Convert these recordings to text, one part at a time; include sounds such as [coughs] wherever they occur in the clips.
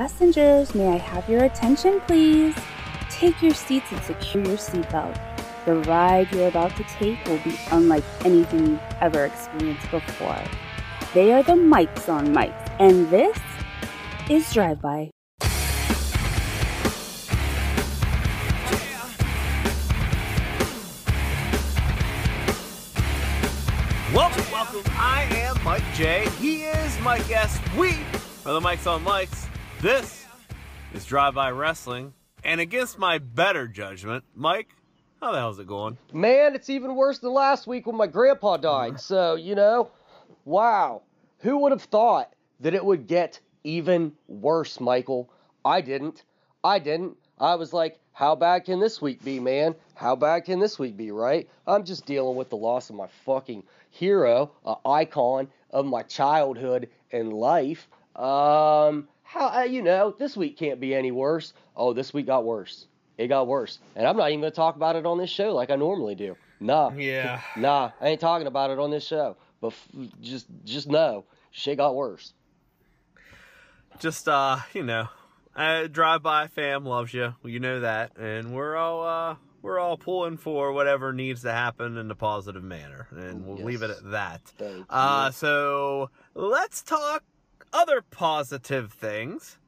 Passengers, may I have your attention, please? Take your seats and secure your seatbelt. The ride you're about to take will be unlike anything you've ever experienced before. They are the Mikes on mics, and this is Drive By. Welcome, welcome. I am Mike J. He is Mike S. We are the Mikes on Mics. This is Drive By Wrestling. And against my better judgment, Mike, how the hell's it going? Man, it's even worse than last week when my grandpa died. So, you know, wow. Who would have thought that it would get even worse, Michael? I didn't. I didn't. I was like, how bad can this week be, man? How bad can this week be, right? I'm just dealing with the loss of my fucking hero, an icon of my childhood and life. Um, how uh, you know this week can't be any worse? Oh, this week got worse. It got worse, and I'm not even gonna talk about it on this show like I normally do. Nah, Yeah. [laughs] nah, I ain't talking about it on this show. But f- just, just know, shit got worse. Just, uh, you know, uh, Drive By fam loves you. You know that. And we're all, uh, we're all pulling for whatever needs to happen in a positive manner. And we'll leave it at that. Uh, so let's talk other positive things.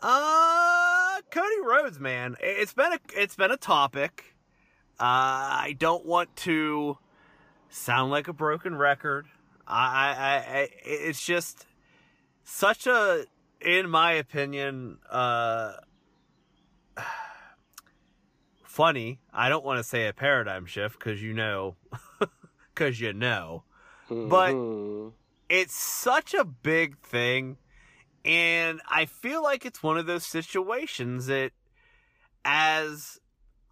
Uh, Cody Rhodes, man, it's been a it's been a topic. Uh, I don't want to sound like a broken record. I, I, I it's just such a, in my opinion, uh, [sighs] funny. I don't want to say a paradigm shift because you know, [laughs] because you know but- Mhm. It's such a big thing and i feel like it's one of those situations that as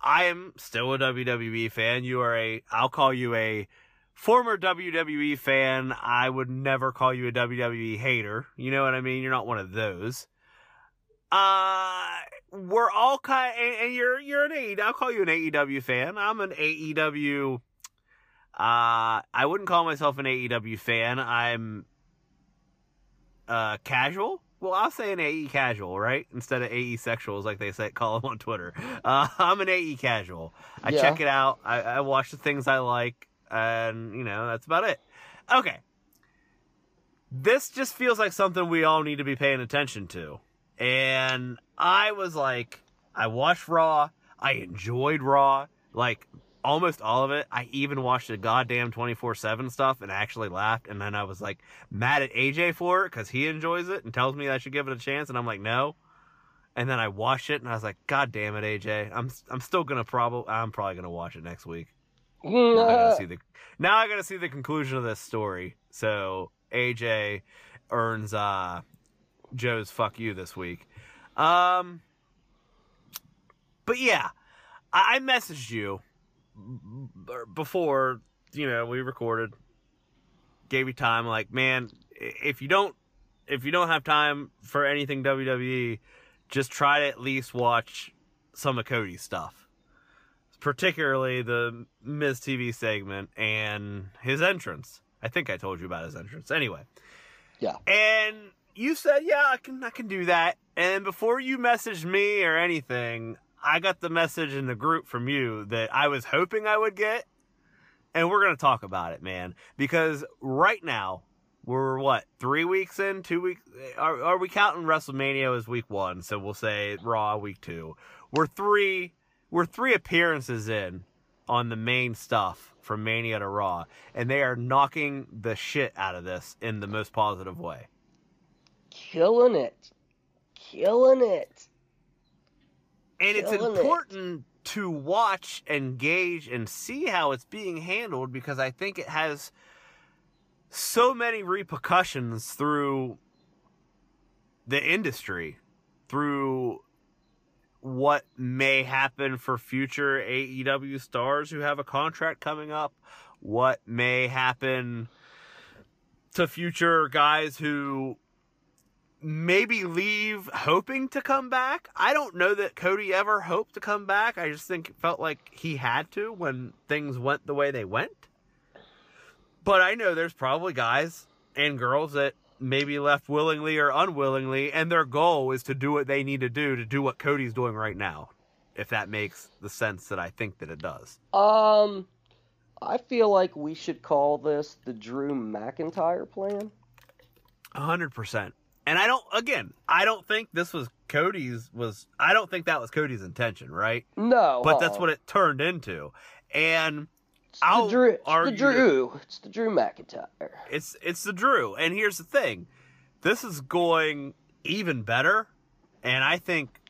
i am still a wwe fan you are a i'll call you a former wwe fan. I would never call you a wwe hater. You know what i mean? You're not one of those. Uh we're all kind and, and you're you're an AEW, I'll call you an AEW fan. I'm an AEW uh, I wouldn't call myself an AEW fan. I'm uh casual. Well, I'll say an AE casual, right? Instead of AE sexuals, like they say, [laughs] call them on Twitter. Uh, I'm an AE casual. I Yeah. check it out. I, I watch the things I like, and you know that's about it. Okay. This just feels like something we all need to be paying attention to. And I was like, I watched Raw. I enjoyed Raw. Like, almost all of it. I even watched the goddamn 24 7 stuff and actually laughed. And then I was like mad at AJ for it because he enjoys it and tells me I should give it a chance. And I'm like, no. And then I watched it and I was like, God damn it, AJ. I'm I'm still gonna probably I'm probably gonna watch it next week. Now I gotta see the conclusion of this story. So AJ earns uh Joe's fuck you this week. Um but yeah, I, I messaged you before you know we recorded gave you time like man if you don't if you don't have time for anything wwe just try to at least watch some of cody's stuff particularly the Miz TV segment and his entrance. I think I told you about his entrance. Anyway. Yeah. And you said, "Yeah, I can I can do that." And before you messaged me or anything, I got the message in the group from you that I was hoping I would get. And we're going to talk about it, man, because right now we're what, 3 weeks in, 2 weeks are are we counting WrestleMania as week 1, so we'll say Raw week 2. We're 3 we're three appearances in on the main stuff from Mania to Raw, and they are knocking the shit out of this in the most positive way. Killing it. Killing it. And it's Killing it. important to watch and gauge and see how it's being handled because I think it has so many repercussions through the industry, through what may happen for future AEW stars who have a contract coming up, what may happen to future guys who maybe leave hoping to come back. I don't know that Cody ever hoped to come back. I just think it felt like he had to when things went the way they went. But I know there's probably guys and girls that maybe left willingly or unwillingly, and their goal is to do what they need to do to do what Cody's doing right now. If that makes the sense that I think that it does. Um, I feel like we should call this the Drew McIntyre plan. A hundred percent. And I don't. Again, I don't think this was Cody's. Was I don't think that was Cody's intention, right? No, But that's what it turned into, and It's I'll the Drew. It's the argue that- Drew. It's the Drew McIntyre. it's it's the Drew. And here's the thing, this is going even better, and I think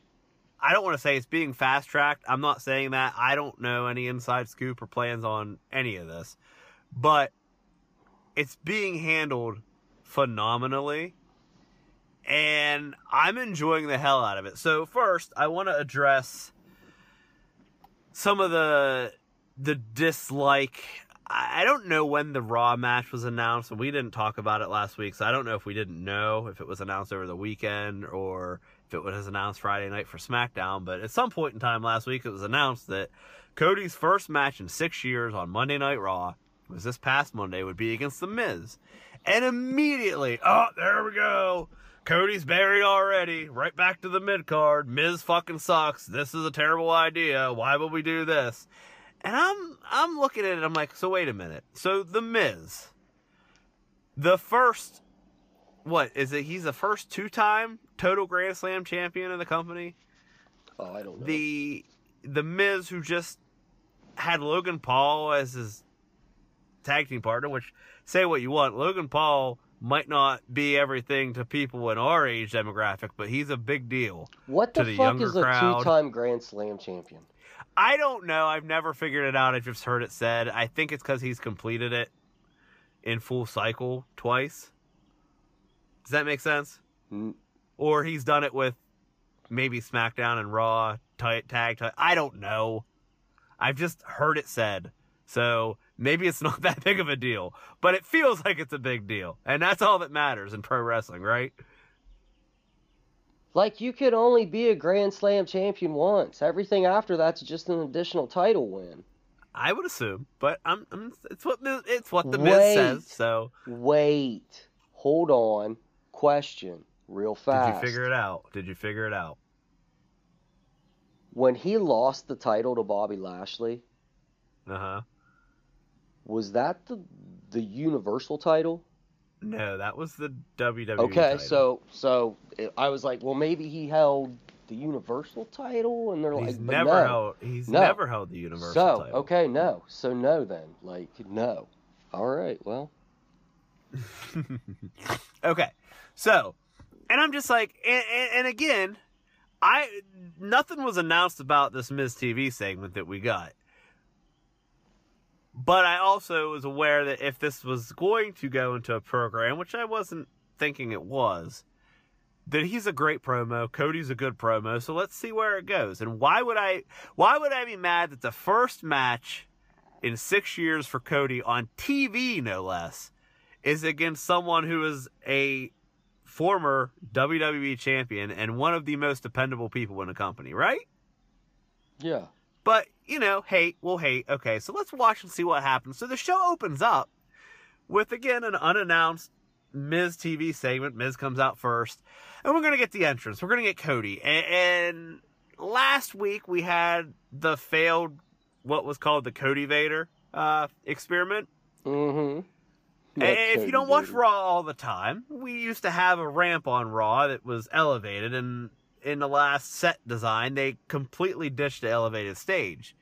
I don't want to say it's being fast tracked. I'm not saying that. I don't know any inside scoop or plans on any of this, but it's being handled phenomenally. And I'm enjoying the hell out of it. So first, I want to address some of the the dislike. I don't know when the Raw match was announced. We didn't talk about it last week, so I don't know if we didn't know if it was announced over the weekend or if it was announced Friday night for SmackDown. But at some point in time last week, it was announced that Cody's first match in six years on Monday Night Raw was this past Monday would be against The Miz. And immediately, oh, there we go. Cody's buried already. Right back to the mid card. Miz fucking sucks. This is a terrible idea. Why would we do this? And I'm I'm looking at it. I'm like, so wait a minute. So the Miz, the first, what is it? He's the first two time total Grand Slam champion in the company. Oh, I don't know. The the Miz who just had Logan Paul as his tag team partner. Which say what you want, Logan Paul might not be everything to people in our age demographic, but he's a big deal. what to the the fuck is a crowd. two-time Grand Slam champion? I don't know. I've never figured it out. I've just heard it said. I think it's because he's completed it in full cycle twice. Does that make sense? N- Or he's done it with maybe SmackDown and Raw tag. Ti- I don't know. I've just heard it said. So maybe it's not [laughs] that big of a deal, but it feels like it's a big deal. And that's all that matters in pro wrestling, right? Like you could only be a Grand Slam champion once. Everything after that's just an additional title win. I would assume, but I'm, I'm it's what it's what the Wait. Miz says. So Wait, hold on. Question, real fast. did you figure it out? Did you figure it out? When he lost the title to Bobby Lashley, Uh huh. Was that the the Universal title? No, that was the WWE. Okay, title. so so I was like, well, maybe he held the Universal title, and they're he's like, never no. held. He's No. never held the Universal So title. okay, no, so no then, like no. All right, well, [laughs] okay, so, and I'm just like, and, and, and again, I nothing was announced about this Miz TV segment that we got. But I also was aware that if this was going to go into a program, which I wasn't thinking it was, that he's a great promo. Cody's a good promo. So let's see where it goes. And why would I? Why would I be mad that the first match in six years for Cody on TV, no less, is against someone who is a former WWE champion and one of the most dependable people in the company, right? yeah. But, you know, hate will hate. Okay, so let's watch and see what happens. So the show opens up with, again, an unannounced Miz TV segment. Miz comes out first. And we're going to get the entrance. We're going to get Cody. And, and last week we had the failed, what was called the Cody Vader uh, experiment. Mm-hmm. If you don't watch Raw all the time, we used to have a ramp on Raw that was elevated, and in the last set design, they completely ditched the elevated stage.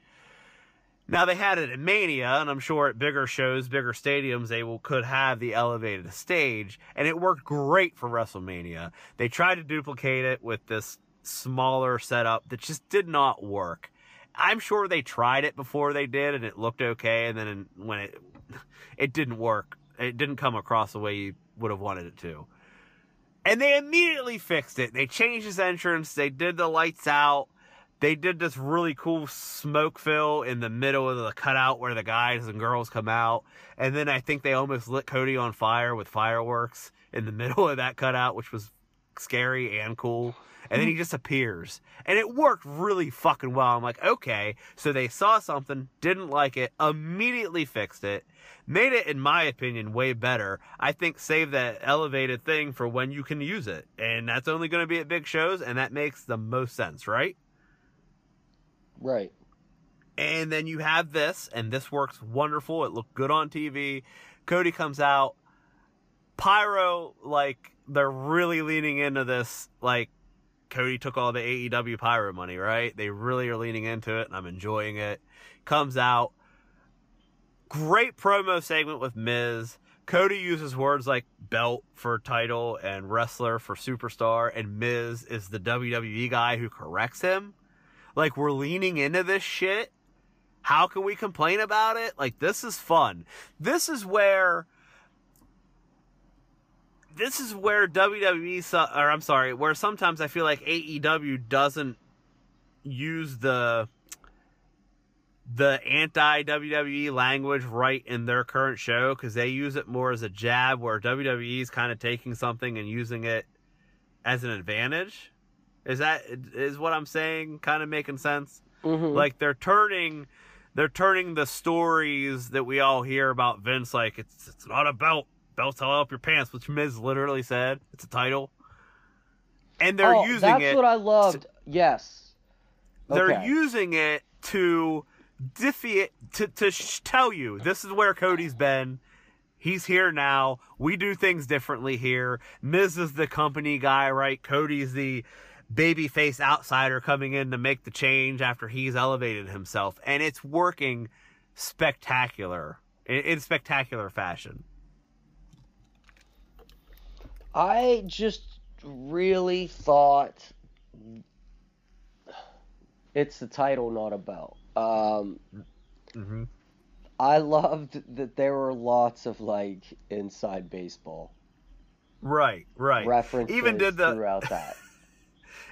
Now they had it at Mania, and I'm sure at bigger shows, bigger stadiums, they will could have the elevated stage, and it worked great for WrestleMania. They tried to duplicate it with this smaller setup that just did not work. I'm sure they tried it before they did, and it looked okay, and then when it [laughs] it didn't work, it didn't come across the way you would have wanted it to. And they immediately fixed it. They changed his entrance. They did the lights out. They did this really cool smoke fill in the middle of the cutout where the guys and girls come out. And then I think they almost lit Cody on fire with fireworks in the [laughs] middle of that cutout, which was scary and cool. And then he mm-hmm. just appears. And it worked really fucking well. I'm like, okay. So they saw something, didn't like it, immediately fixed it, made it, in my opinion, way better. I think save that elevated thing for when you can use it. And that's only going to be at big shows, and that makes the most sense, right? Right. And then you have this, and this works wonderful. It looked good on TV. Cody comes out. Pyro, like, they're really leaning into this, like, Cody took all the AEW Pyro money, right? They really are leaning into it, and I'm enjoying it. Comes out. Great promo segment with Miz. Cody uses words like belt for title and wrestler for superstar, and Miz is the WWE guy who corrects him. Like, we're leaning into this shit. How can we complain about it? Like, this is fun. This is where this is where WWE, or I'm sorry, where sometimes I feel like AEW doesn't use the the anti WWE language right in their current show because they use it more as a jab, where WWE is kind of taking something and using it as an advantage. Is that is what I'm saying? Kind of making sense? Mm-hmm. Like they're turning they're turning the stories that we all hear about Vince like it's it's not a belt belts all up your pants, which Miz literally said. It's a title. And they're oh, using that's it. That's what I loved. yes. They're using it to diffy to to sh- tell you this is where Cody's been. He's here now. We do things differently here. Miz is the company guy, right? Cody's the babyface outsider coming in to make the change after he's elevated himself, and it's working spectacular in, in spectacular fashion. I just really thought it's the title, not a belt. Um, Mm-hmm. I loved that there were lots of like inside baseball Right, right. references Even did the throughout [laughs] that.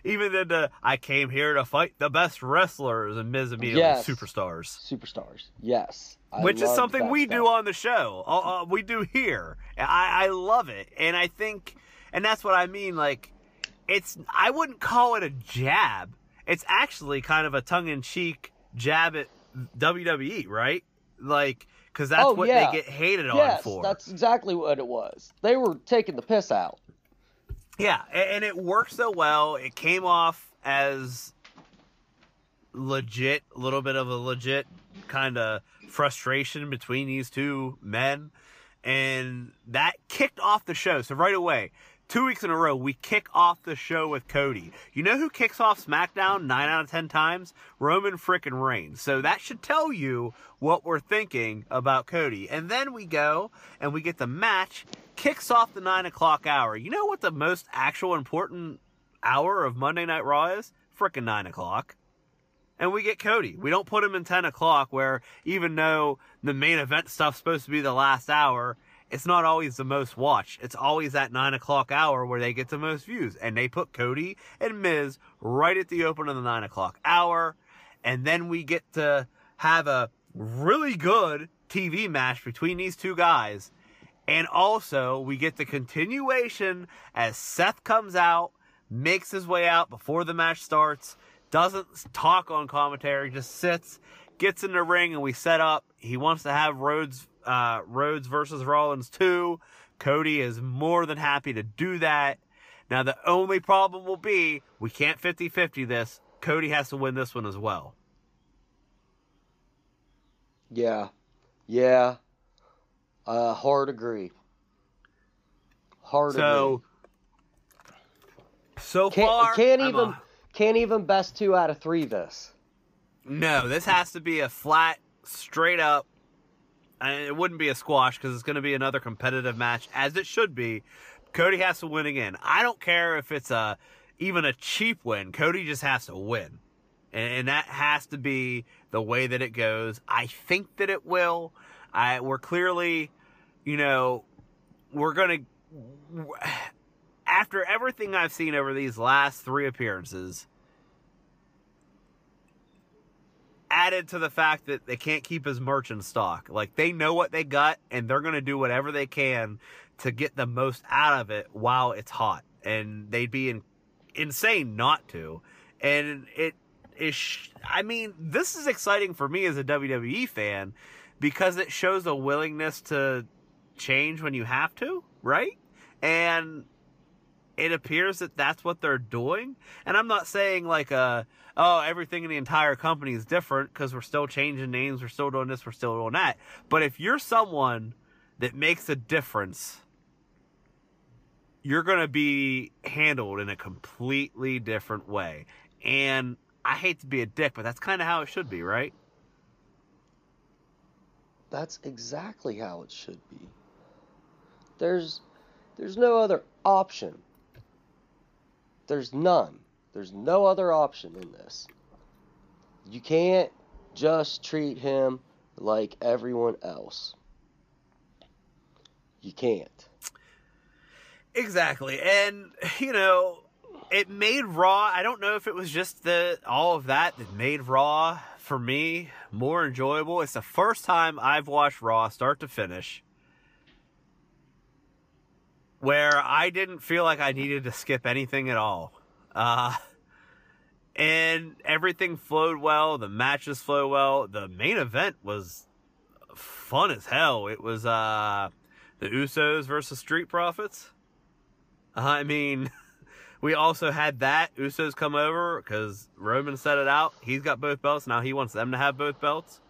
even did the I came here to fight the best wrestlers and Miz immediately Yes. superstars. Superstars, yes. I which is something we stuff. do on the show. Uh, uh, we do here. I, I love it, and I think, and that's what I mean. Like, it's I wouldn't call it a jab. It's actually kind of a tongue-in-cheek jab at WWE, right? Like, because that's Oh, what yeah. they get hated on Yes, for. that's exactly what it was. They were taking the piss out. Yeah, and it worked so well. It came off as legit, a little bit of a legit kind of frustration between these two men. And that kicked off the show. So right away, two weeks in a row, we kick off the show with Cody. You know who kicks off SmackDown nine out of ten times? Roman frickin' Reigns. So that should tell you what we're thinking about Cody. And then we go and we get the match, kicks off the nine o'clock hour. You know what the most actual important hour of Monday Night Raw is? Frickin' nine o'clock and we get Cody. We don't put him in 10 o'clock where even though the main event stuff's supposed to be the last hour, it's not always the most watched. It's always that 9 o'clock hour where they get the most views. And they put Cody and Miz right at the open of the 9 o'clock hour. And then we get to have a really good TV match between these two guys. And also, we get the continuation as Seth comes out, makes his way out before the match starts, doesn't talk on commentary, just sits, gets in the ring, and we set up. He wants to have Rhodes, uh, Rhodes versus Rollins too. Cody is more than happy to do that. Now, the only problem will be we can't 50 50 this. Cody has to win this one as well. Yeah. Yeah. Uh, hard agree. Hard So, agree. so Can't, far, can't I'm even a- can't even best two out of three this. No, this has to be a flat, straight up. And it wouldn't be a squash because it's going to be another competitive match, as it should be. Cody has to win again. I don't care if it's a even a cheap win. Cody just has to win, and, and that has to be the way that it goes. I think that it will. I we're clearly, you know, we're gonna after everything I've seen over these last three appearances, added to the fact that they can't keep his merch in stock. Like they know what they got and they're going to do whatever they can to get the most out of it while it's hot. and they'd be in, insane not to. And it is, I mean, this is exciting for me as a WWE fan because it shows a willingness to change when you have to, right? And it appears that that's what they're doing. And I'm not saying like uh oh everything in the entire company is different because we're still changing names, we're still doing this, we're still doing that. But if you're someone that makes a difference, you're going to be handled in a completely different way. And I hate to be a dick, but that's kind of how it should be, right? That's exactly how it should be. There's there's no other option. There's none. There's no other option in this. You can't just treat him like everyone else. You can't. Exactly. And you know, it made Raw, I don't know if it was just the all of that that made Raw for me more enjoyable. It's the first time I've watched Raw start to finish where I didn't feel like I needed to skip anything at all. Uh, and everything flowed well. The matches flowed well. The main event was fun as hell. It was uh, the Usos versus Street Profits. I mean, [laughs] we also had that Usos come over because Roman set it out. He's got both belts now. He wants them to have both belts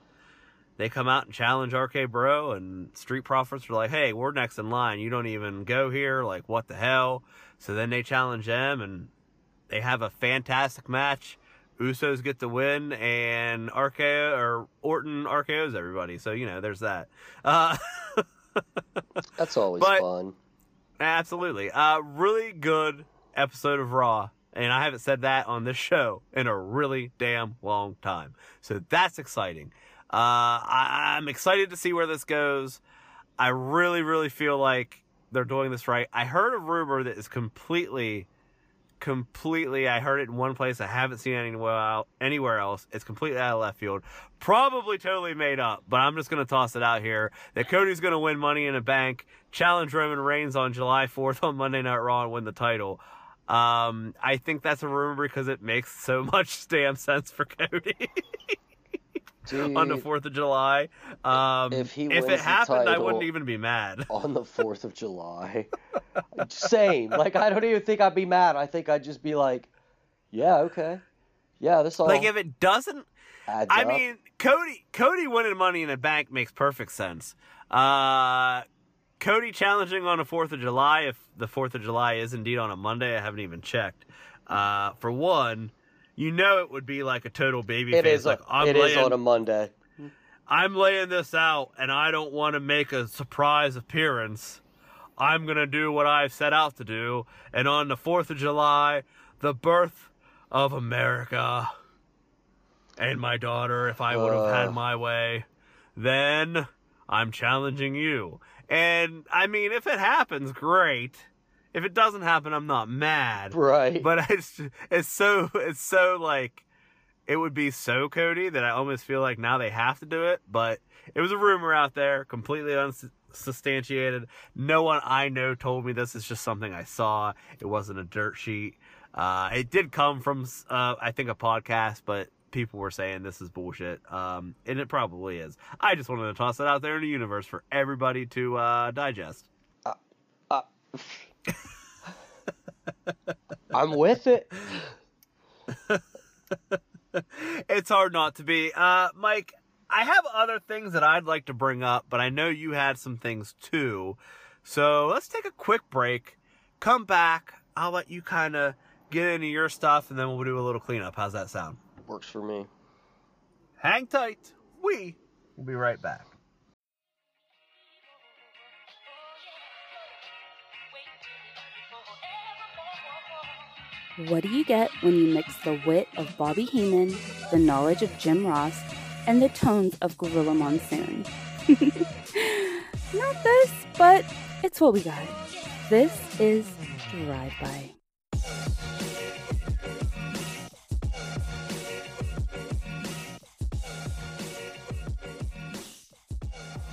they come out and challenge RK Bro, and Street Profits are like, hey, we're next in line. You don't even go here. Like, what the hell? So then they challenge them, and they have a fantastic match. Usos get the win, and RKO or Orton RKO's everybody. So you know, there's that. Uh, [laughs] That's always but, fun. Absolutely, uh, really good episode of Raw, and I haven't said that on this show in a really damn long time. So that's exciting. Uh, I, I'm excited to see where this goes. I really, really feel like they're doing this right. I heard a rumor that is completely, completely. I heard it in one place. I haven't seen anywhere anywhere else. It's completely out of left field. Probably totally made up, but I'm just gonna toss it out here that Cody's gonna win Money in a Bank, challenge Roman Reigns on July 4th on Monday Night Raw, and win the title. Um, I think that's a rumor because it makes so [laughs] much damn sense for Cody. [laughs] Dude, on the Fourth of July. Um, if he if it happened, I wouldn't even be mad. [laughs] on the Fourth of July, same. Like I don't even think I'd be mad. I think I'd just be like, yeah, okay, yeah, this all. Like if it doesn't, I mean, Cody Cody winning Money in the Bank makes perfect sense. Uh, Cody challenging on the Fourth of July. If the Fourth of July is indeed on a Monday, I haven't even checked. Uh, for one you know it would be like a total baby it face. Is like, it laying, is on a Monday. I'm laying this out, and I don't want to make a surprise appearance. I'm gonna do what I've set out to do, and on the Fourth of July, the birth of America, and my daughter, if I would have uh. had my way, then I'm challenging you. And I mean, if it happens, great if it doesn't happen, I'm not mad. Right. But [laughs] it's it's so it's so like it would be so Cody that I almost feel like now they have to do it. But it was a rumor out there, completely unsubstantiated. No one I know told me this. It's just something I saw. It wasn't a dirt sheet. Uh, it did come from uh, I think a podcast, but people were saying this is bullshit, um, and it probably is. I just wanted to toss it out there in the universe for everybody to uh, digest. Uh, uh. I'm with it. [laughs] it's hard not to be. Uh, Mike, I have other things that I'd like to bring up, but I know you had some things too. So let's take a quick break. Come back. I'll let you kind of get into your stuff, and then we'll do a little cleanup. How's that sound? Works for me. Hang tight. We will be right back. What do you get when you mix the wit of Bobby Heenan, the knowledge of Jim Ross, and the tones of Gorilla Monsoon? [laughs] Not this, but it's what we got. This is Drive By.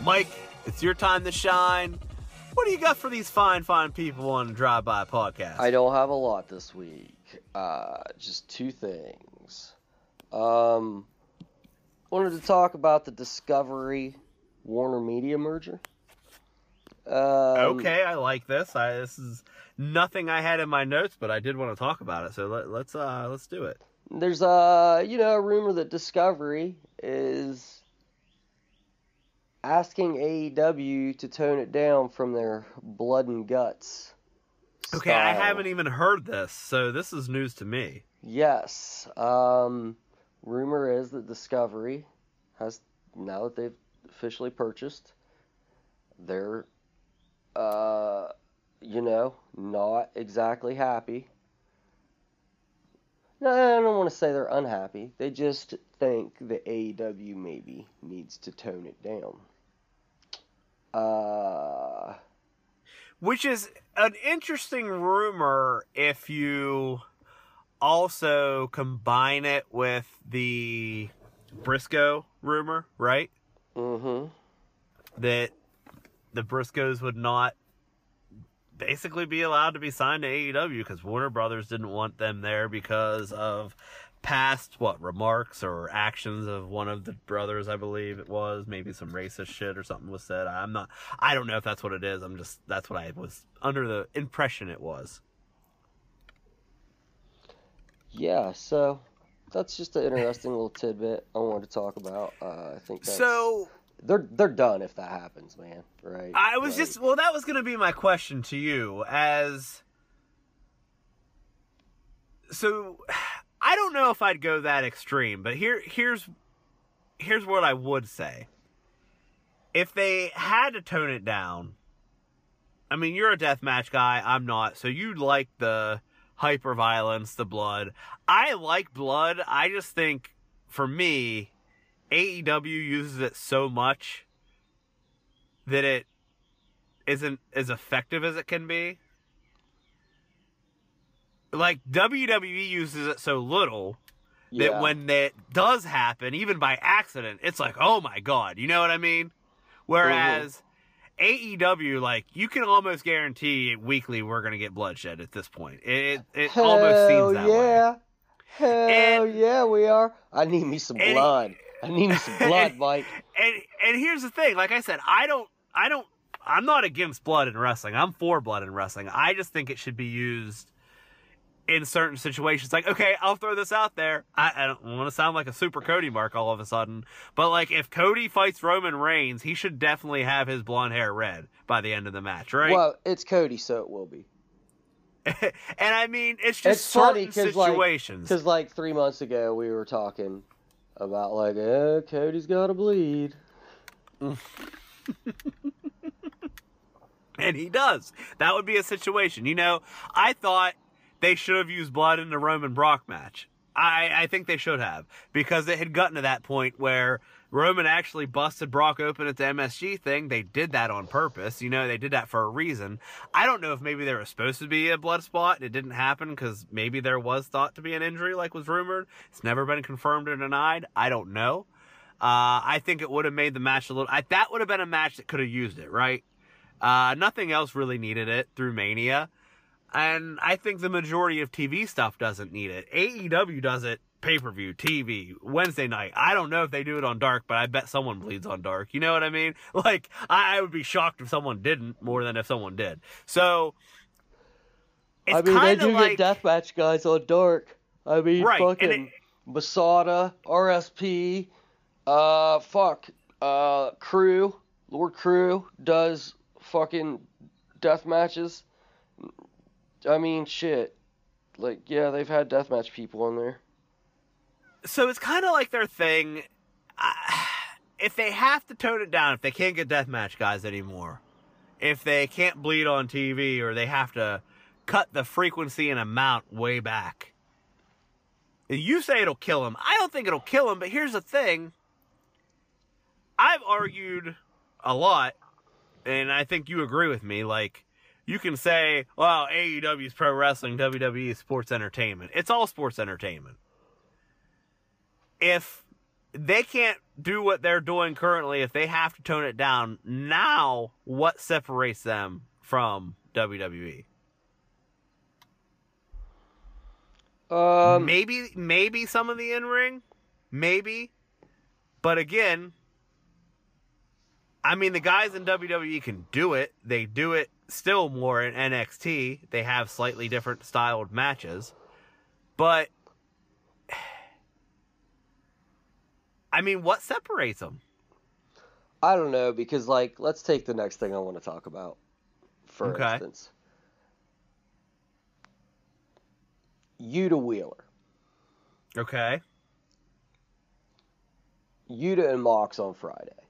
Mike, it's your time to shine. what do you got for these fine, fine people on the Drive By podcast? I don't have a lot this week. Uh, just two things. Um, wanted to talk about the Discovery Warner Media merger. Um, okay, I like this. I, this is nothing I had in my notes, but I did want to talk about it. So let, let's uh, let's do it. There's a you know a rumor that Discovery is asking AEW to tone it down from their blood and guts. Okay, I haven't even heard this, so this is news to me. Yes. Um, rumor is that Discovery has now that they've officially purchased, they're uh, you know, not exactly happy. No, I don't want to say they're unhappy. They just think that AEW maybe needs to tone it down. Uh, Which is an interesting rumor if you also combine it with the Briscoe rumor, right? mm-hmm. That the Briscoes would not basically be allowed to be signed to AEW because Warner Brothers didn't want them there because of past what remarks or actions of one of the brothers I believe it was maybe some racist shit or something was said I'm not I don't know if that's what it is I'm just that's what I was under the impression it was Yeah, so that's just an interesting little tidbit I wanted to talk about. Uh, I think so they're they're done if that happens, man. Right? I was Like, just well that was going to be my question to you as so I don't know if I'd go that extreme, but here here's here's what I would say. If they had to tone it down, I mean, you're a deathmatch guy, I'm not, so you'd like the hyper violence, the blood. I like blood. I just think for me, AEW uses it so much that it isn't as effective as it can be. Like WWE uses it so little that yeah. when that does happen, even by accident, it's like, oh my god, you know what I mean? Whereas mm-hmm. AEW, like, you can almost guarantee weekly we're gonna get bloodshed at this point. It it Hell almost seems that way. yeah. Hell And- yeah, we are. I need me some and- blood. I need me some blood, and- [laughs] Mike. And and here's the thing, like I said, I don't I don't I'm not against blood in wrestling. I'm for blood in wrestling. I just think it should be used in certain situations. Like, okay, I'll throw this out there. I, I don't want to sound like a super Cody mark all of a sudden, but like if Cody fights Roman Reigns, he should definitely have his blonde hair red by the end of the match, right? Well, it's Cody, so it will be. [laughs] and I mean, it's just It's funny 'cause, like- situations. Because like three months ago, we were talking about like, eh, Cody's got to bleed. [laughs] And he does. That would be a situation. You know, I thought they should have used blood in the Roman Brock match. I, I think they should have because it had gotten to that point where Roman actually busted Brock open at the MSG thing. They did that on purpose. You know, they did that for a reason. I don't know if maybe there was supposed to be a blood spot and it didn't happen because maybe there was thought to be an injury, like was rumored. It's never been confirmed or denied. I don't know. Uh, I think it would have made the match a little. I, that would have been a match that could have used it, right? Uh, nothing else really needed it through Mania. And I think the majority of TV stuff doesn't need it. AEW does it pay per view, TV, Wednesday night. I don't know if they do it on Dark, but I bet someone bleeds on Dark. You know what I mean? [laughs] Like, I, I would be shocked if someone didn't more than if someone did. So, it's I mean, they do like. get deathmatch guys on Dark. I mean, Right, fucking it- Masada, RSP, uh, fuck, uh, Crew, Lord Crew does fucking death matches. I mean, shit. Like, yeah, they've had deathmatch people on there. so it's kind of like their thing. If they have to tone it down, if they can't get deathmatch guys anymore, if they can't bleed on TV, or they have to cut the frequency and amount way back, you say it'll kill him. I don't think it'll kill him, but here's the thing. I've argued a lot, and I think you agree with me. Like, you can say, well, AEW is pro wrestling, WWE is sports entertainment. It's all sports entertainment if they can't do what they're doing currently, if they have to tone it down, now what separates them from WWE? Um, maybe maybe some of the in ring, maybe, but again, I mean the guys in WWE can do it. They do it still more in NXT. They have slightly different styled matches, but [sighs] I mean, what separates them? I don't know because like let's take the next thing I want to talk about. For Okay. instance, Yuta Wheeler, Okay. Yuta and Mox on Friday.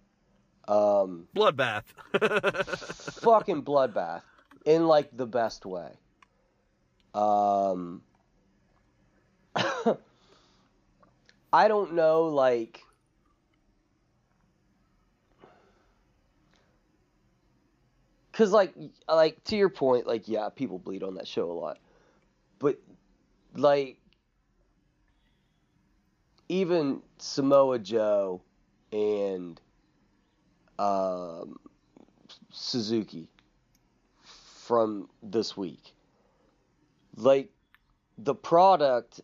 Um, Bloodbath. [laughs] fucking bloodbath in like the best way. Um, [laughs] I don't know, like. Cause like, like to your point, like yeah, people bleed on that show a lot, but like, even Samoa Joe and um, Suzuki from this week. Like the product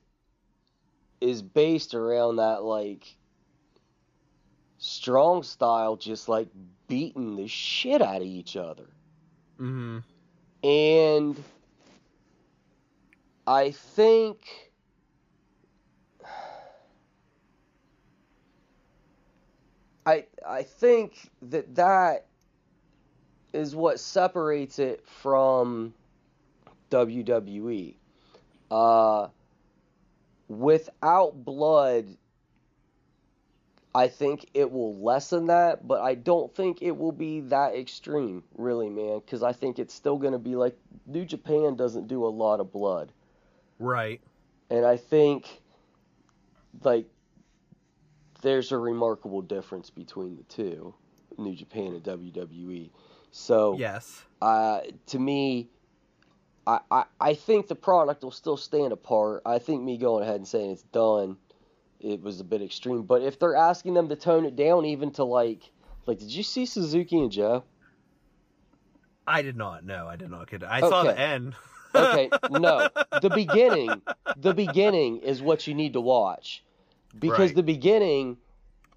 is based around that like strong style just like beating the shit out of each other. hmm And I think I I think that that is what separates it from WWE. Uh, without blood, I think it will lessen that, but I don't think it will be that extreme, really, man. Because I think it's still going to be like New Japan doesn't do a lot of blood, Right. and I think like there's a remarkable difference between the two, New Japan and WWE. So Yes. uh, to me, I, I, I think the product will still stand apart. I think me going ahead and saying it's done, it was a bit extreme. But if they're asking them to tone it down even to like, like, did you see Suzuki and Joe? I did not. No, I did not get it. I saw the end. Okay, no, [laughs] the beginning, the beginning is what you need to watch, because Right. the beginning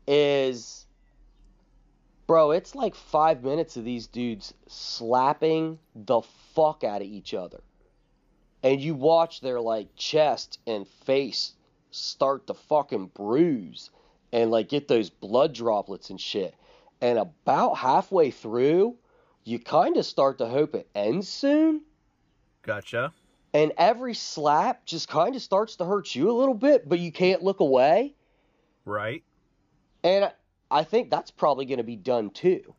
is, bro, it's like five minutes of these dudes slapping the fuck out of each other, and you watch their like chest and face start to fucking bruise, and like get those blood droplets and shit, and about halfway through, you kind of start to hope it ends soon Gotcha. And every slap just kind of starts to hurt you a little bit, but you can't look away. Right. And I think that's probably going to be done too.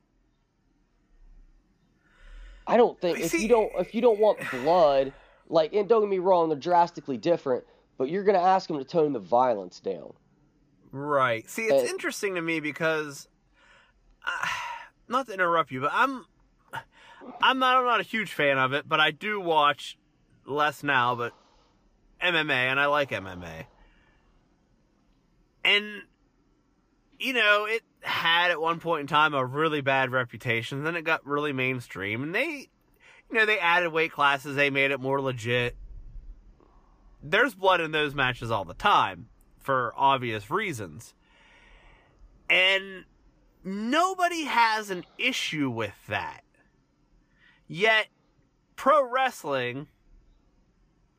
I don't think if you don't if you don't want blood, like and don't get me wrong, they're drastically different, but you're going to ask them to tone the violence down. Right. See, it's Uh, interesting to me because, uh, not to interrupt you, but I'm, I'm not, I'm not a huge fan of it, but I do watch less now, but MMA, and I like MMA. And, you know, it had at one point in time a really bad reputation, then it got really mainstream, and they, you know, they added weight classes, they made it more legit. There's blood in those matches all the time for obvious reasons. And nobody has an issue with that. Yet, pro wrestling,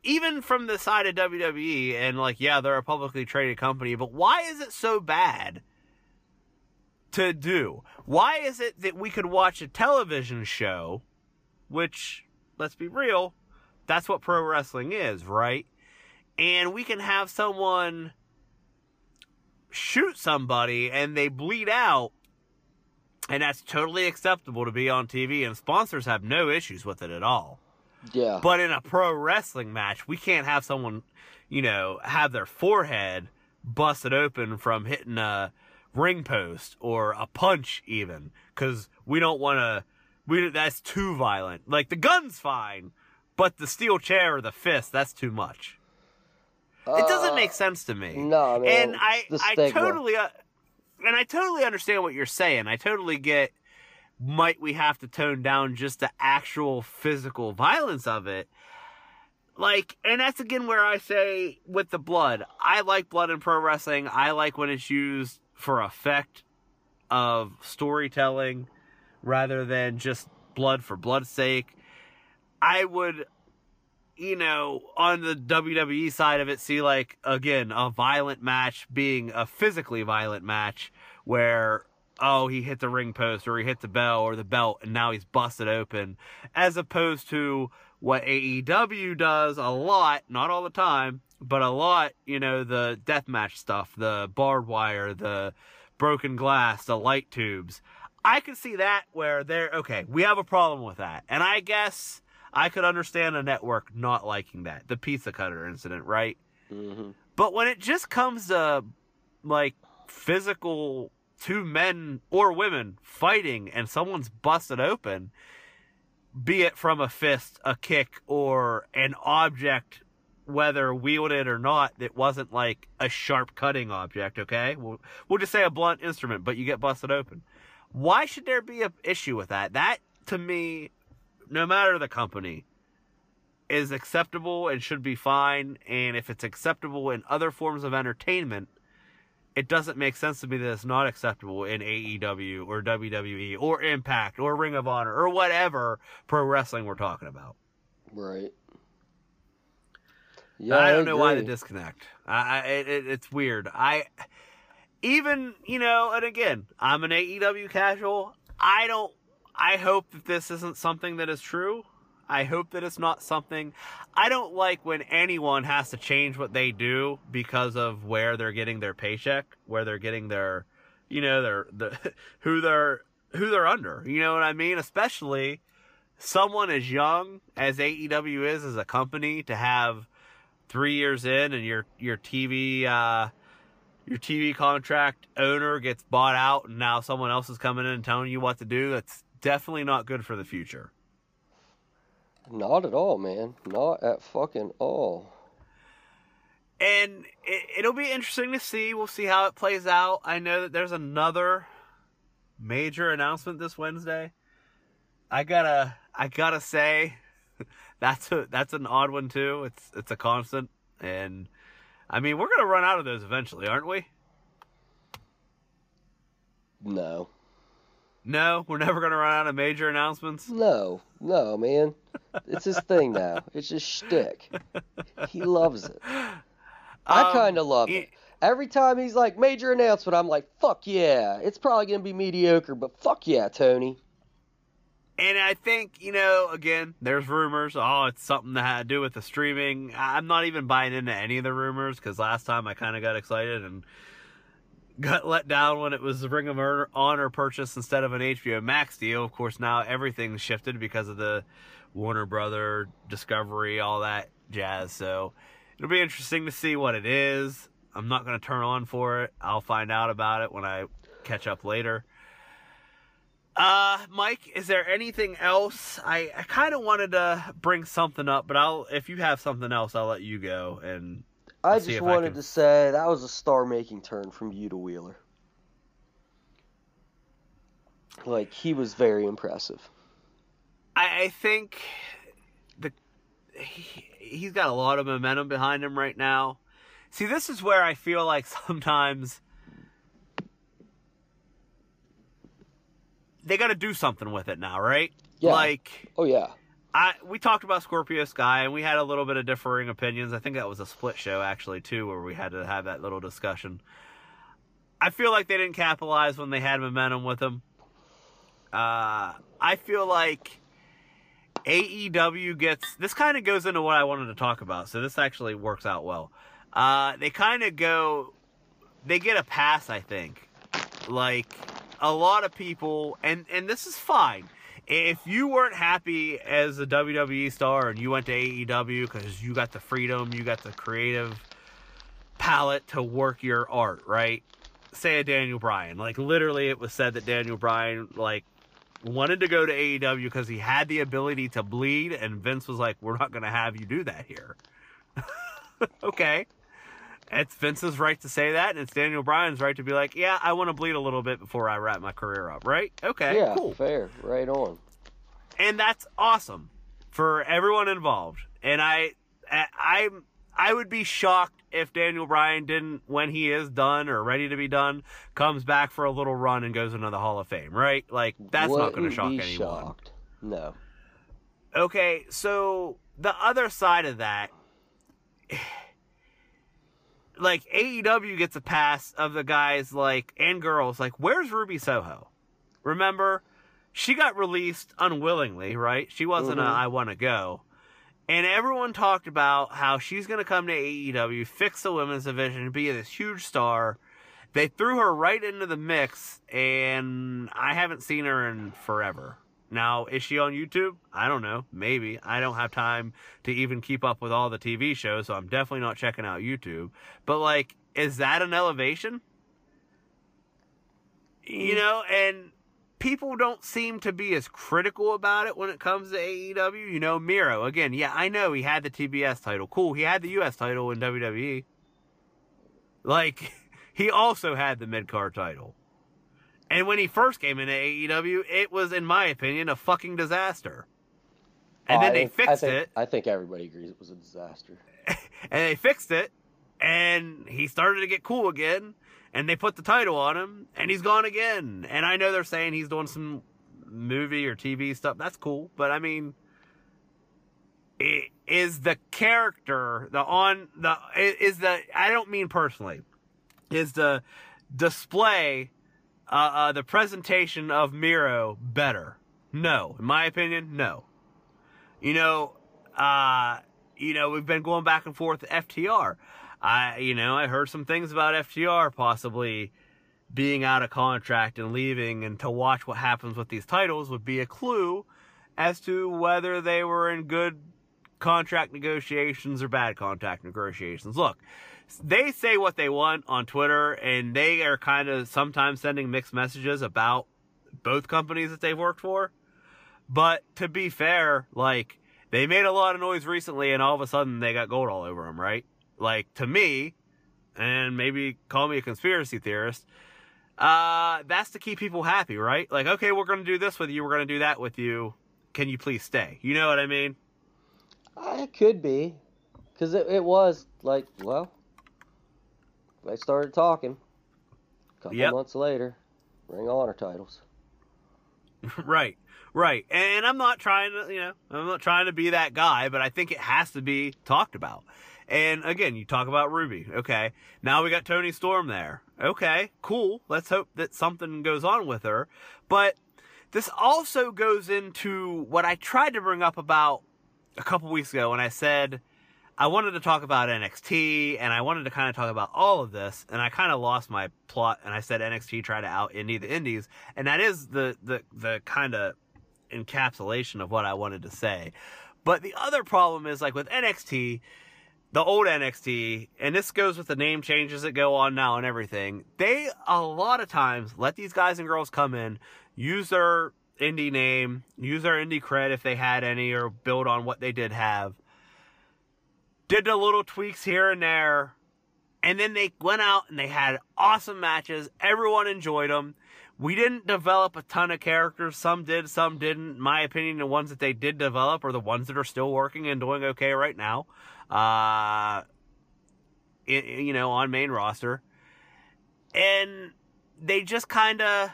even from the side of WWE, and like, yeah, they're a publicly traded company, but why is it so bad to do? Why is it that we could watch a television show, which, let's be real, that's what pro wrestling is, right? And we can have someone shoot somebody and they bleed out and that's totally acceptable to be on TV and sponsors have no issues with it at all. Yeah. But in a pro wrestling match, we can't have someone, you know, have their forehead busted open from hitting a ring post or a punch even cuz we don't want to we that's too violent. Like the gun's fine, but the steel chair or the fist that's too much. It doesn't Uh, make sense to me. No, and I I totally uh, and I totally understand what you're saying. I totally get might we have to tone down just the actual physical violence of it. Like, and that's again where I say with the blood, I like blood in pro wrestling. I like when it's used for effect of storytelling rather than just blood for blood's sake. I would, you know, on the WWE side of it, see like, again, a violent match being a physically violent match where, oh, he hit the ring post or he hit the bell or the belt and now he's busted open, as opposed to what AEW does a lot, not all the time, but a lot, you know, the deathmatch stuff, the barbed wire, the broken glass, the light tubes. I could see that where they're okay, we have a problem with that. And I guess I could understand a network not liking that. The pizza cutter incident, right? Mm-hmm. But when it just comes to like physical two men or women fighting and someone's busted open, be it from a fist, a kick, or an object, whether wielded or not, that wasn't like a sharp cutting object, okay? We'll, we'll just say a blunt instrument, but you get busted open. Why should there be an issue with that? That, to me, no matter the company, is acceptable and should be fine. And if it's acceptable in other forms of entertainment, it doesn't make sense to me that it's not acceptable in AEW or WWE or Impact or Ring of Honor or whatever pro wrestling we're talking about. Right. Yeah, I don't know why the disconnect. I, I it, it's weird. I even you know, and again, I'm an AEW casual. I don't. I hope that this isn't something that is true. I hope that it's not something. I don't like when anyone has to change what they do because of where they're getting their paycheck, where they're getting their, you know, their the [laughs] who they're who they're under. You know what I mean? Especially someone as young as AEW is as a company to have three years in and your your TV uh, your TV contract owner gets bought out and now someone else is coming in and telling you what to do. That's definitely not good for the future. Not at all, man. Not at fucking all. And it, will be interesting to see. We'll see how it plays out. I know that there's another major announcement this Wednesday. I gotta, I gotta say, [laughs] that's a that's an odd one too. It's it's a constant, and I mean we're gonna run out of those eventually, aren't we? No. No, we're never gonna run out of major announcements. No, no, man. It's his thing now. It's his shtick. He loves it. I Um, kind of love he- it. Every time he's like major announcement, I'm like, fuck yeah. It's probably gonna be mediocre, but fuck yeah, Tony. And I think, you know, again, there's rumors. Oh, it's something that had to do with the streaming. I'm not even buying into any of the rumors because last time I kind of got excited and got let down when it was the Ring of Honor purchase instead of an HBO Max deal. Of course, now everything's shifted because of the Warner Brother Discovery, all that jazz. So it'll be interesting to see what it is. I'm not going to turn on for it. I'll find out about it when I catch up later. Uh, Mike, is there anything else? I, I kind of wanted to bring something up, but I'll if you have something else, I'll let you go. And I just if I wanted can- to say that was a star making turn from Yuta Wheeler. Like he was very impressive. I, I think the he, he's got a lot of momentum behind him right now. See, this is where I feel like [laughs] sometimes they got to do something with it now, right? Yeah. Like Oh yeah. I we talked about Scorpio Sky and we had a little bit of differing opinions. I think that was a split show actually too, where we had to have that little discussion. I feel like they didn't capitalize when they had momentum with them. Uh, I feel like AEW gets this kind of goes into what I wanted to talk about, so this actually works out well. Uh, they kind of go, they get a pass, I think. Like a lot of people, and and this is fine. If you weren't happy as a WWE star and you went to AEW because you got the freedom, you got the creative palette to work your art, right? Say a Daniel Bryan. Like literally, it was said that Daniel Bryan like wanted to go to AEW because he had the ability to bleed, and Vince was like, "We're not going to have you do that here." [laughs] okay. It's Vince's right to say that, and it's Daniel Bryan's right to be like, yeah, I want to bleed a little bit before I wrap my career up, right? Okay, yeah, cool. fair, right on. And that's awesome for everyone involved. And I, I, I would be shocked if Daniel Bryan didn't, when he is done or ready to be done, comes back for a little run and goes into the Hall of Fame, right? Like that's not going to shock anyone. shocked. No. Okay, so the other side of that, like AEW gets a pass of the guys like and girls like, where's Ruby Soho? Remember, she got released unwillingly, right? She wasn't a Mhm. I want to go. And everyone talked about how she's going to come to AEW, fix the women's division, be this huge star. They threw her right into the mix, and I haven't seen her in forever. Now, is she on YouTube? I don't know. Maybe. I don't have time to even keep up with all the TV shows, so I'm definitely not checking out YouTube. But, like, is that an elevation? You mm. know, and people don't seem to be as critical about it when it comes to AEW. You know, Miro, again, yeah, I know he had the TBS title. Cool. He had the US title in WWE. Like, [laughs] he also had the mid card title. And when he first came into AEW, it was, in my opinion, a fucking disaster. And oh, then I- they I fixed think, it, I think everybody agrees it was a disaster. [laughs] and they fixed it, and he started to get cool again, and they put the title on him, and he's gone again. And I know they're saying he's doing some movie or TV stuff. That's cool, but I mean, i- is the character the on the is the I don't mean personally, is the display, uh, uh the presentation of Miro better? No, in my opinion, no. You know, uh, you know, we've been going back and forth FTR. I, you know, I heard some things about FTR possibly being out of contract and leaving, and to watch what happens with these titles would be a clue as to whether they were in good contract negotiations or bad contract negotiations. Look, they say what they want on Twitter, and they are kind of sometimes sending mixed messages about both companies that they've worked for. But to be fair, like, they made a lot of noise recently, and all of a sudden they got gold all over them, right? Like, to me, and maybe call me a conspiracy theorist, uh, that's to keep people happy, right? Like, okay, we're going to do this with you, we're going to do that with you. Can you please stay? You know what I mean? Uh, It could be, because it, it was like, well, they started talking. A couple Yep. months later, Ring Honor titles. [laughs] right, right. And I'm not trying to, you know, I'm not trying to be that guy, but I think it has to be talked about. And again, you talk about Ruby. Okay. Now we got Toni Storm there. Okay, cool. Let's hope that something goes on with her. But this also goes into what I tried to bring up about a couple weeks ago when I said I wanted to talk about NXT and I wanted to kind of talk about all of this and I kind of lost my plot and I said NXT tried to out indie the indies and that is the the the kind of encapsulation of what I wanted to say. But the other problem is like with NXT, the old NXT, and this goes with the name changes that go on now and everything. They a lot of times let these guys and girls come in, use their indie name, use their indie cred if they had any, or build on what they did have. Did the little tweaks here and there, and then they went out and they had awesome matches. Everyone enjoyed them. We didn't develop a ton of characters. Some did, some didn't. My opinion, the ones that they did develop are the ones that are still working and doing okay right now. Uh, you know, on main roster. And they just kind of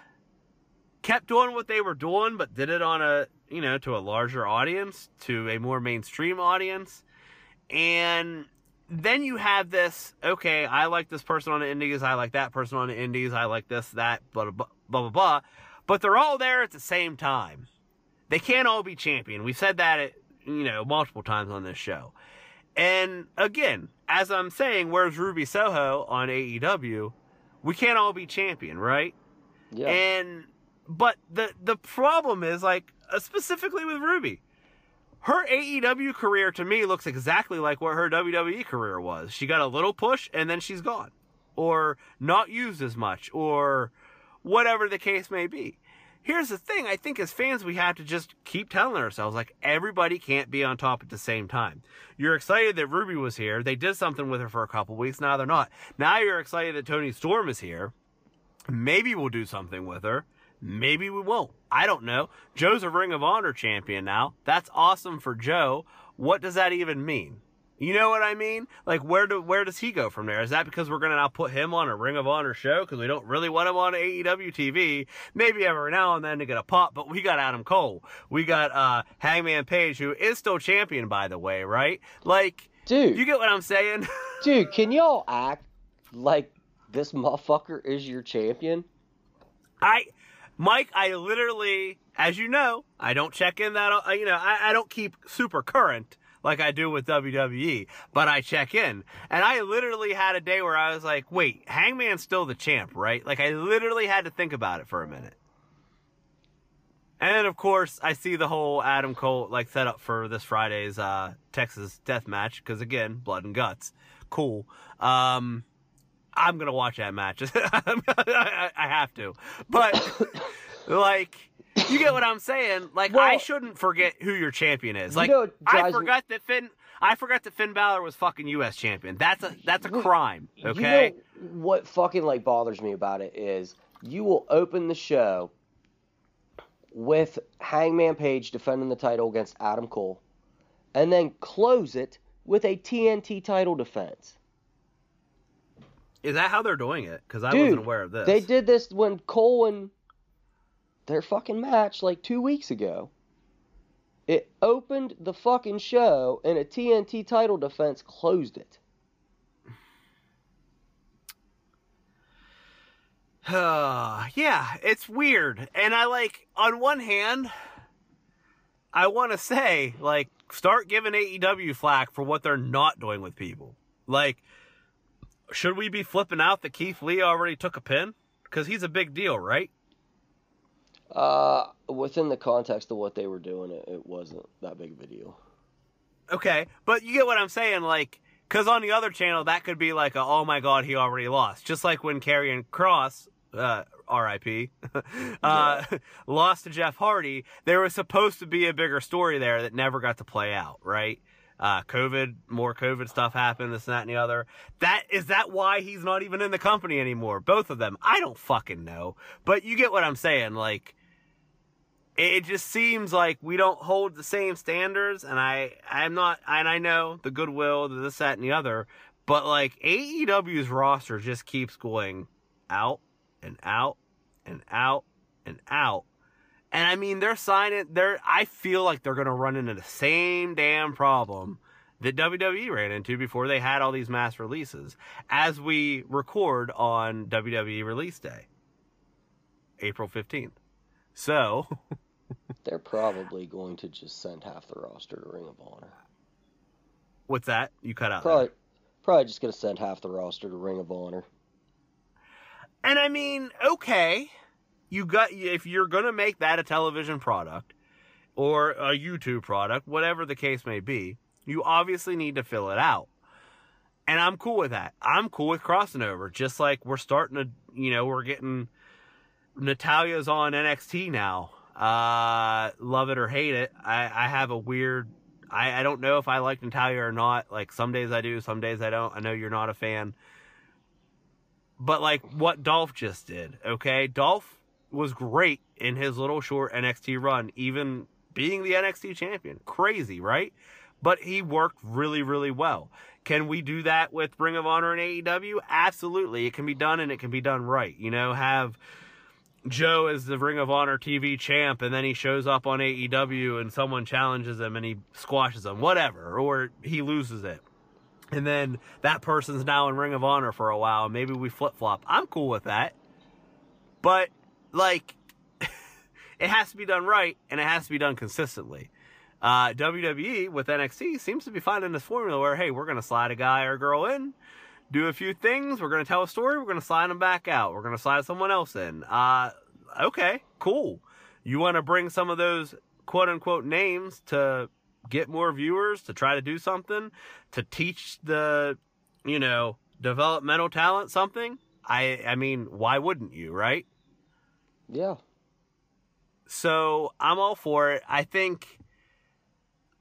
kept doing what they were doing, but did it on a, you know, to a larger audience, to a more mainstream audience. And then you have this, okay, I like this person on the indies, I like that person on the indies, I like this, that, blah, blah, blah, blah, blah. But they're all there at the same time. They can't all be champion. We've said that, at, you know, multiple times on this show. And again, as I'm saying, where's Ruby Soho on AEW? We can't all be champion, right? Yeah. And but the the problem is like uh, specifically with Ruby, her AEW career to me looks exactly like what her WWE career was. She got a little push and then she's gone, or not used as much, or whatever the case may be. here's the thing. I think as fans, we have to just keep telling ourselves, like, everybody can't be on top at the same time. You're excited that Ruby was here. They did something with her for a couple weeks. Now they're not. Now you're excited that Toni Storm is here. Maybe we'll do something with her. Maybe we won't. I don't know. Joe's a Ring of Honor champion now. That's awesome for Joe. What does that even mean? You know what I mean? Like where do where does he go from there? Is that because we're gonna now put him on a Ring of Honor show because we don't really want him on AEW TV? Maybe every now and then to get a pop, but we got Adam Cole, we got uh Hangman Page, who is still champion by the way, right? Like, dude, you get what I'm saying? [laughs] dude, can y'all act like this motherfucker is your champion? I Mike, I literally, as you know, I don't check in that, uh, you know, I, I don't keep super current like I do with WWE, but I check in. And I literally had a day where I was like, wait, Hangman's still the champ, right? Like I literally had to think about it for a minute. And then of course I see the whole Adam Cole like set up for this Friday's uh, Texas death match because again, blood and guts, cool. Um, I'm gonna watch that match. [laughs] I have to, but [coughs] like, you get what I'm saying? Like, well, I shouldn't forget who your champion is. Like, you know, I forgot that Finn. I forgot that Finn Balor was fucking U.S. champion. That's a that's a crime. Okay. You know what fucking like bothers me about it is you will open the show with Hangman Page defending the title against Adam Cole, and then close it with a TNT title defense. Is that how they're doing it? Because I Dude, wasn't aware of this. They did this when Cole and their fucking match like two weeks ago. It opened the fucking show and a TNT title defense closed it. Uh, [sighs] yeah, it's weird. And I like, on one hand, I want to say, like, start giving AEW flack for what they're not doing with people. Like, should we be flipping out that Keith Lee already took a pin? Because he's a big deal, right? Uh, within the context of what they were doing, it, it wasn't that big of a deal. Okay, but you get what I'm saying, like, because on the other channel, that could be like, a, oh my god, he already lost. Just like when Karrion Kross, uh, RIP, [laughs] uh, yeah. lost to Jeff Hardy, there was supposed to be a bigger story there that never got to play out, right? Uh, COVID, more COVID stuff happened, this and that and the other. That is that why he's not even in the company anymore? Both of them. I don't fucking know. But you get what I'm saying. Like, it just seems like we don't hold the same standards, and I, I'm not, and I know the goodwill, the this, that, and the other, but like AEW's roster just keeps going out and out and out and out and I mean, they're signing, they're, I feel like they're going to run into the same damn problem that WWE ran into before they had all these mass releases as we record on WWE release day, April 15th. So. [laughs] they're probably going to just send half the roster to Ring of Honor. What's that? You cut out. Probably, probably just going to send half the roster to Ring of Honor. And I mean, okay you got if you're going to make that a television product or a YouTube product, whatever the case may be, you obviously need to fill it out. And I'm cool with that. I'm cool with crossing over. Just like we're starting to, you know, we're getting Natalya's on NXT now. Uh, love it or hate it. I, I have a weird, I, I don't know if I like Natalia or not. Like some days I do, some days I don't. I know you're not a fan. But like what Dolph just did, okay? Dolph was great in his little short NXT run, even being the NXT champion. Crazy, right? But he worked really, really well. Can we do that with Ring of Honor and AEW? Absolutely. It can be done and it can be done right. You know, have Joe as the Ring of Honor TV champ and then he shows up on AEW and someone challenges him and he squashes him, whatever, or he loses it. And then that person's now in Ring of Honor for a while. Maybe we flip flop. I'm cool with that. But like [laughs] it has to be done right and it has to be done consistently. Uh, WWE with NXT seems to be finding this formula where, hey, we're going to slide a guy or girl in, do a few things, we're going to tell a story, we're going to slide them back out, we're going to slide someone else in. Uh, okay, cool. You want to bring some of those quote unquote names to get more viewers, to try to do something, to teach the, you know, developmental talent something? I, I mean, why wouldn't you, right? Yeah. So I'm all for it. I think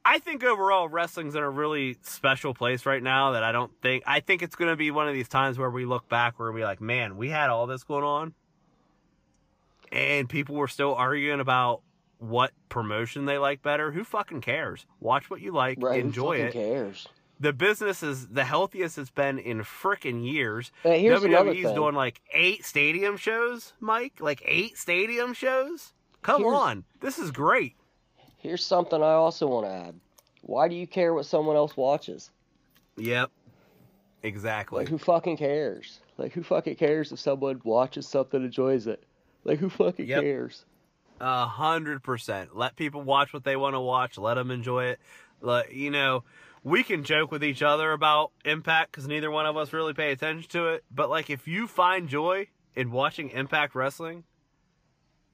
I think overall wrestling's in a really special place right now that I don't think I think it's gonna be one of these times where we look back where we like, man, we had all this going on. And people were still arguing about what promotion they like better. Who fucking cares? Watch what you like, Right? enjoy it. cares? The business is the healthiest it's been in frickin' years. Hey, here's WWE's doing like eight stadium shows, Mike. Like eight stadium shows. Come Here's- on, this is great. Here's something I also want to add. Why do you care what someone else watches? Yep, exactly. Like, who fucking cares? Like, who fucking cares if someone watches something enjoys it? Like, who fucking Yep. cares? A hundred percent. Let people watch what they want to watch. Let them enjoy it. Let you know. We can joke with each other about Impact because neither one of us really pay attention to it. But like, if you find joy in watching Impact Wrestling,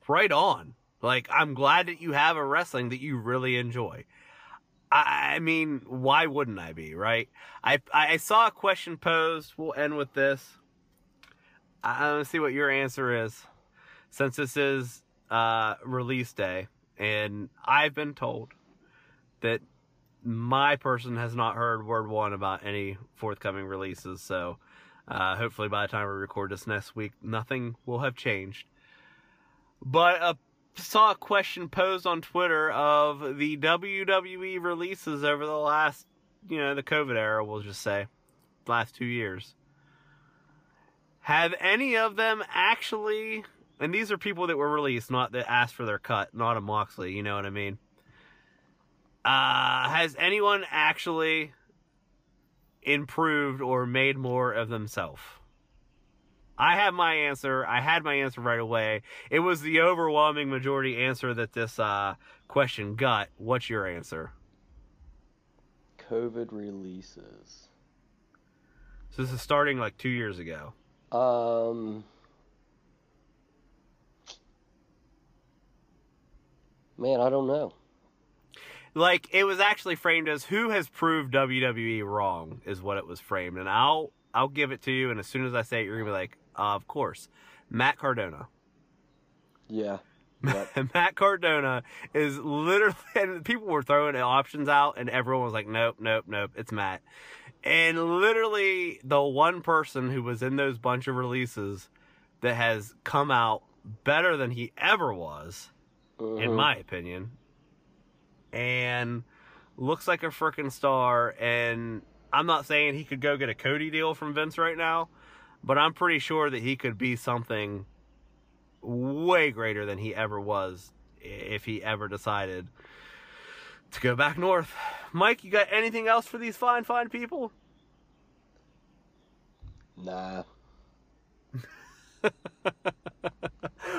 right on. Like, I'm glad that you have a wrestling that you really enjoy. I, mean, why wouldn't I be, right? I I saw a question posed. We'll end with this. I, I want to see what your answer is, since this is uh, release day, and I've been told that my person has not heard word one about any forthcoming releases. So, uh, hopefully, by the time we record this next week, nothing will have changed. But uh, saw a question posed on Twitter of the WWE releases over the last, you know, the COVID era, we'll just say, last two years. Have any of them actually, and these are people that were released, not that asked for their cut, not a Moxley, you know what I mean? Uh, has anyone actually improved or made more of themselves? I have my answer. I had my answer right away. It was the overwhelming majority answer that this uh, question got. What's your answer? COVID releases. So this is starting like two years ago. Um. Man, I don't know. Like it was actually framed as who has proved WWE wrong is what it was framed, and I'll I'll give it to you. And as soon as I say it, you're gonna be like, uh, of course, Matt Cardona. Yeah. [laughs] Yep. Matt Cardona is literally, [laughs] and people were throwing options out, and everyone was like, nope, nope, nope, it's Matt. And literally, the one person who was in those bunch of releases that has come out better than he ever was, in Mhm. my opinion, and looks like a freaking star. And I'm not saying he could go get a Cody deal from Vince right now, but I'm pretty sure that he could be something way greater than he ever was if he ever decided to go back north. Mike, you got anything else for these fine, fine people? Nah. [laughs]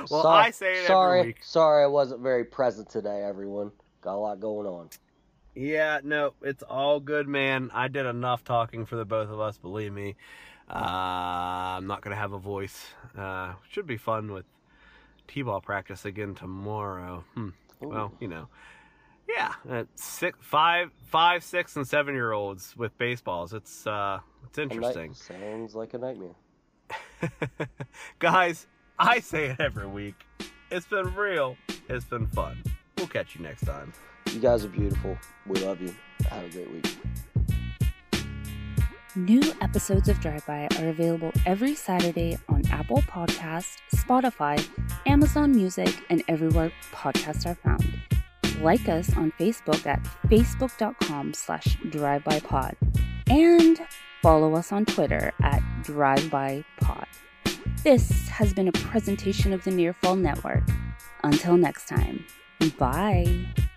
Well, So- I say it sorry, every week. Sorry, I wasn't very present today, everyone. Got a lot going on. Yeah, no, it's all good, man. I did enough talking for the both of us, believe me. Uh, I'm not going to have a voice. Uh, should be fun with T-ball practice again tomorrow. Hmm. Well, you know. Yeah, uh, six, five, five, six, and seven year olds with baseballs. It's uh, it's interesting. sounds like a nightmare. [laughs] Guys, I say it every week. It's been real. It's been fun. We'll catch you next time. You guys are beautiful. We love you. Have a great week. New episodes of Drive By are available every Saturday on Apple Podcast, Spotify, Amazon Music, and everywhere podcasts are found. Like us on Facebook at facebook.com slash drivebypod and follow us on Twitter at drivebypod. This has been a presentation of the Nearfall Network. Until next time, bye.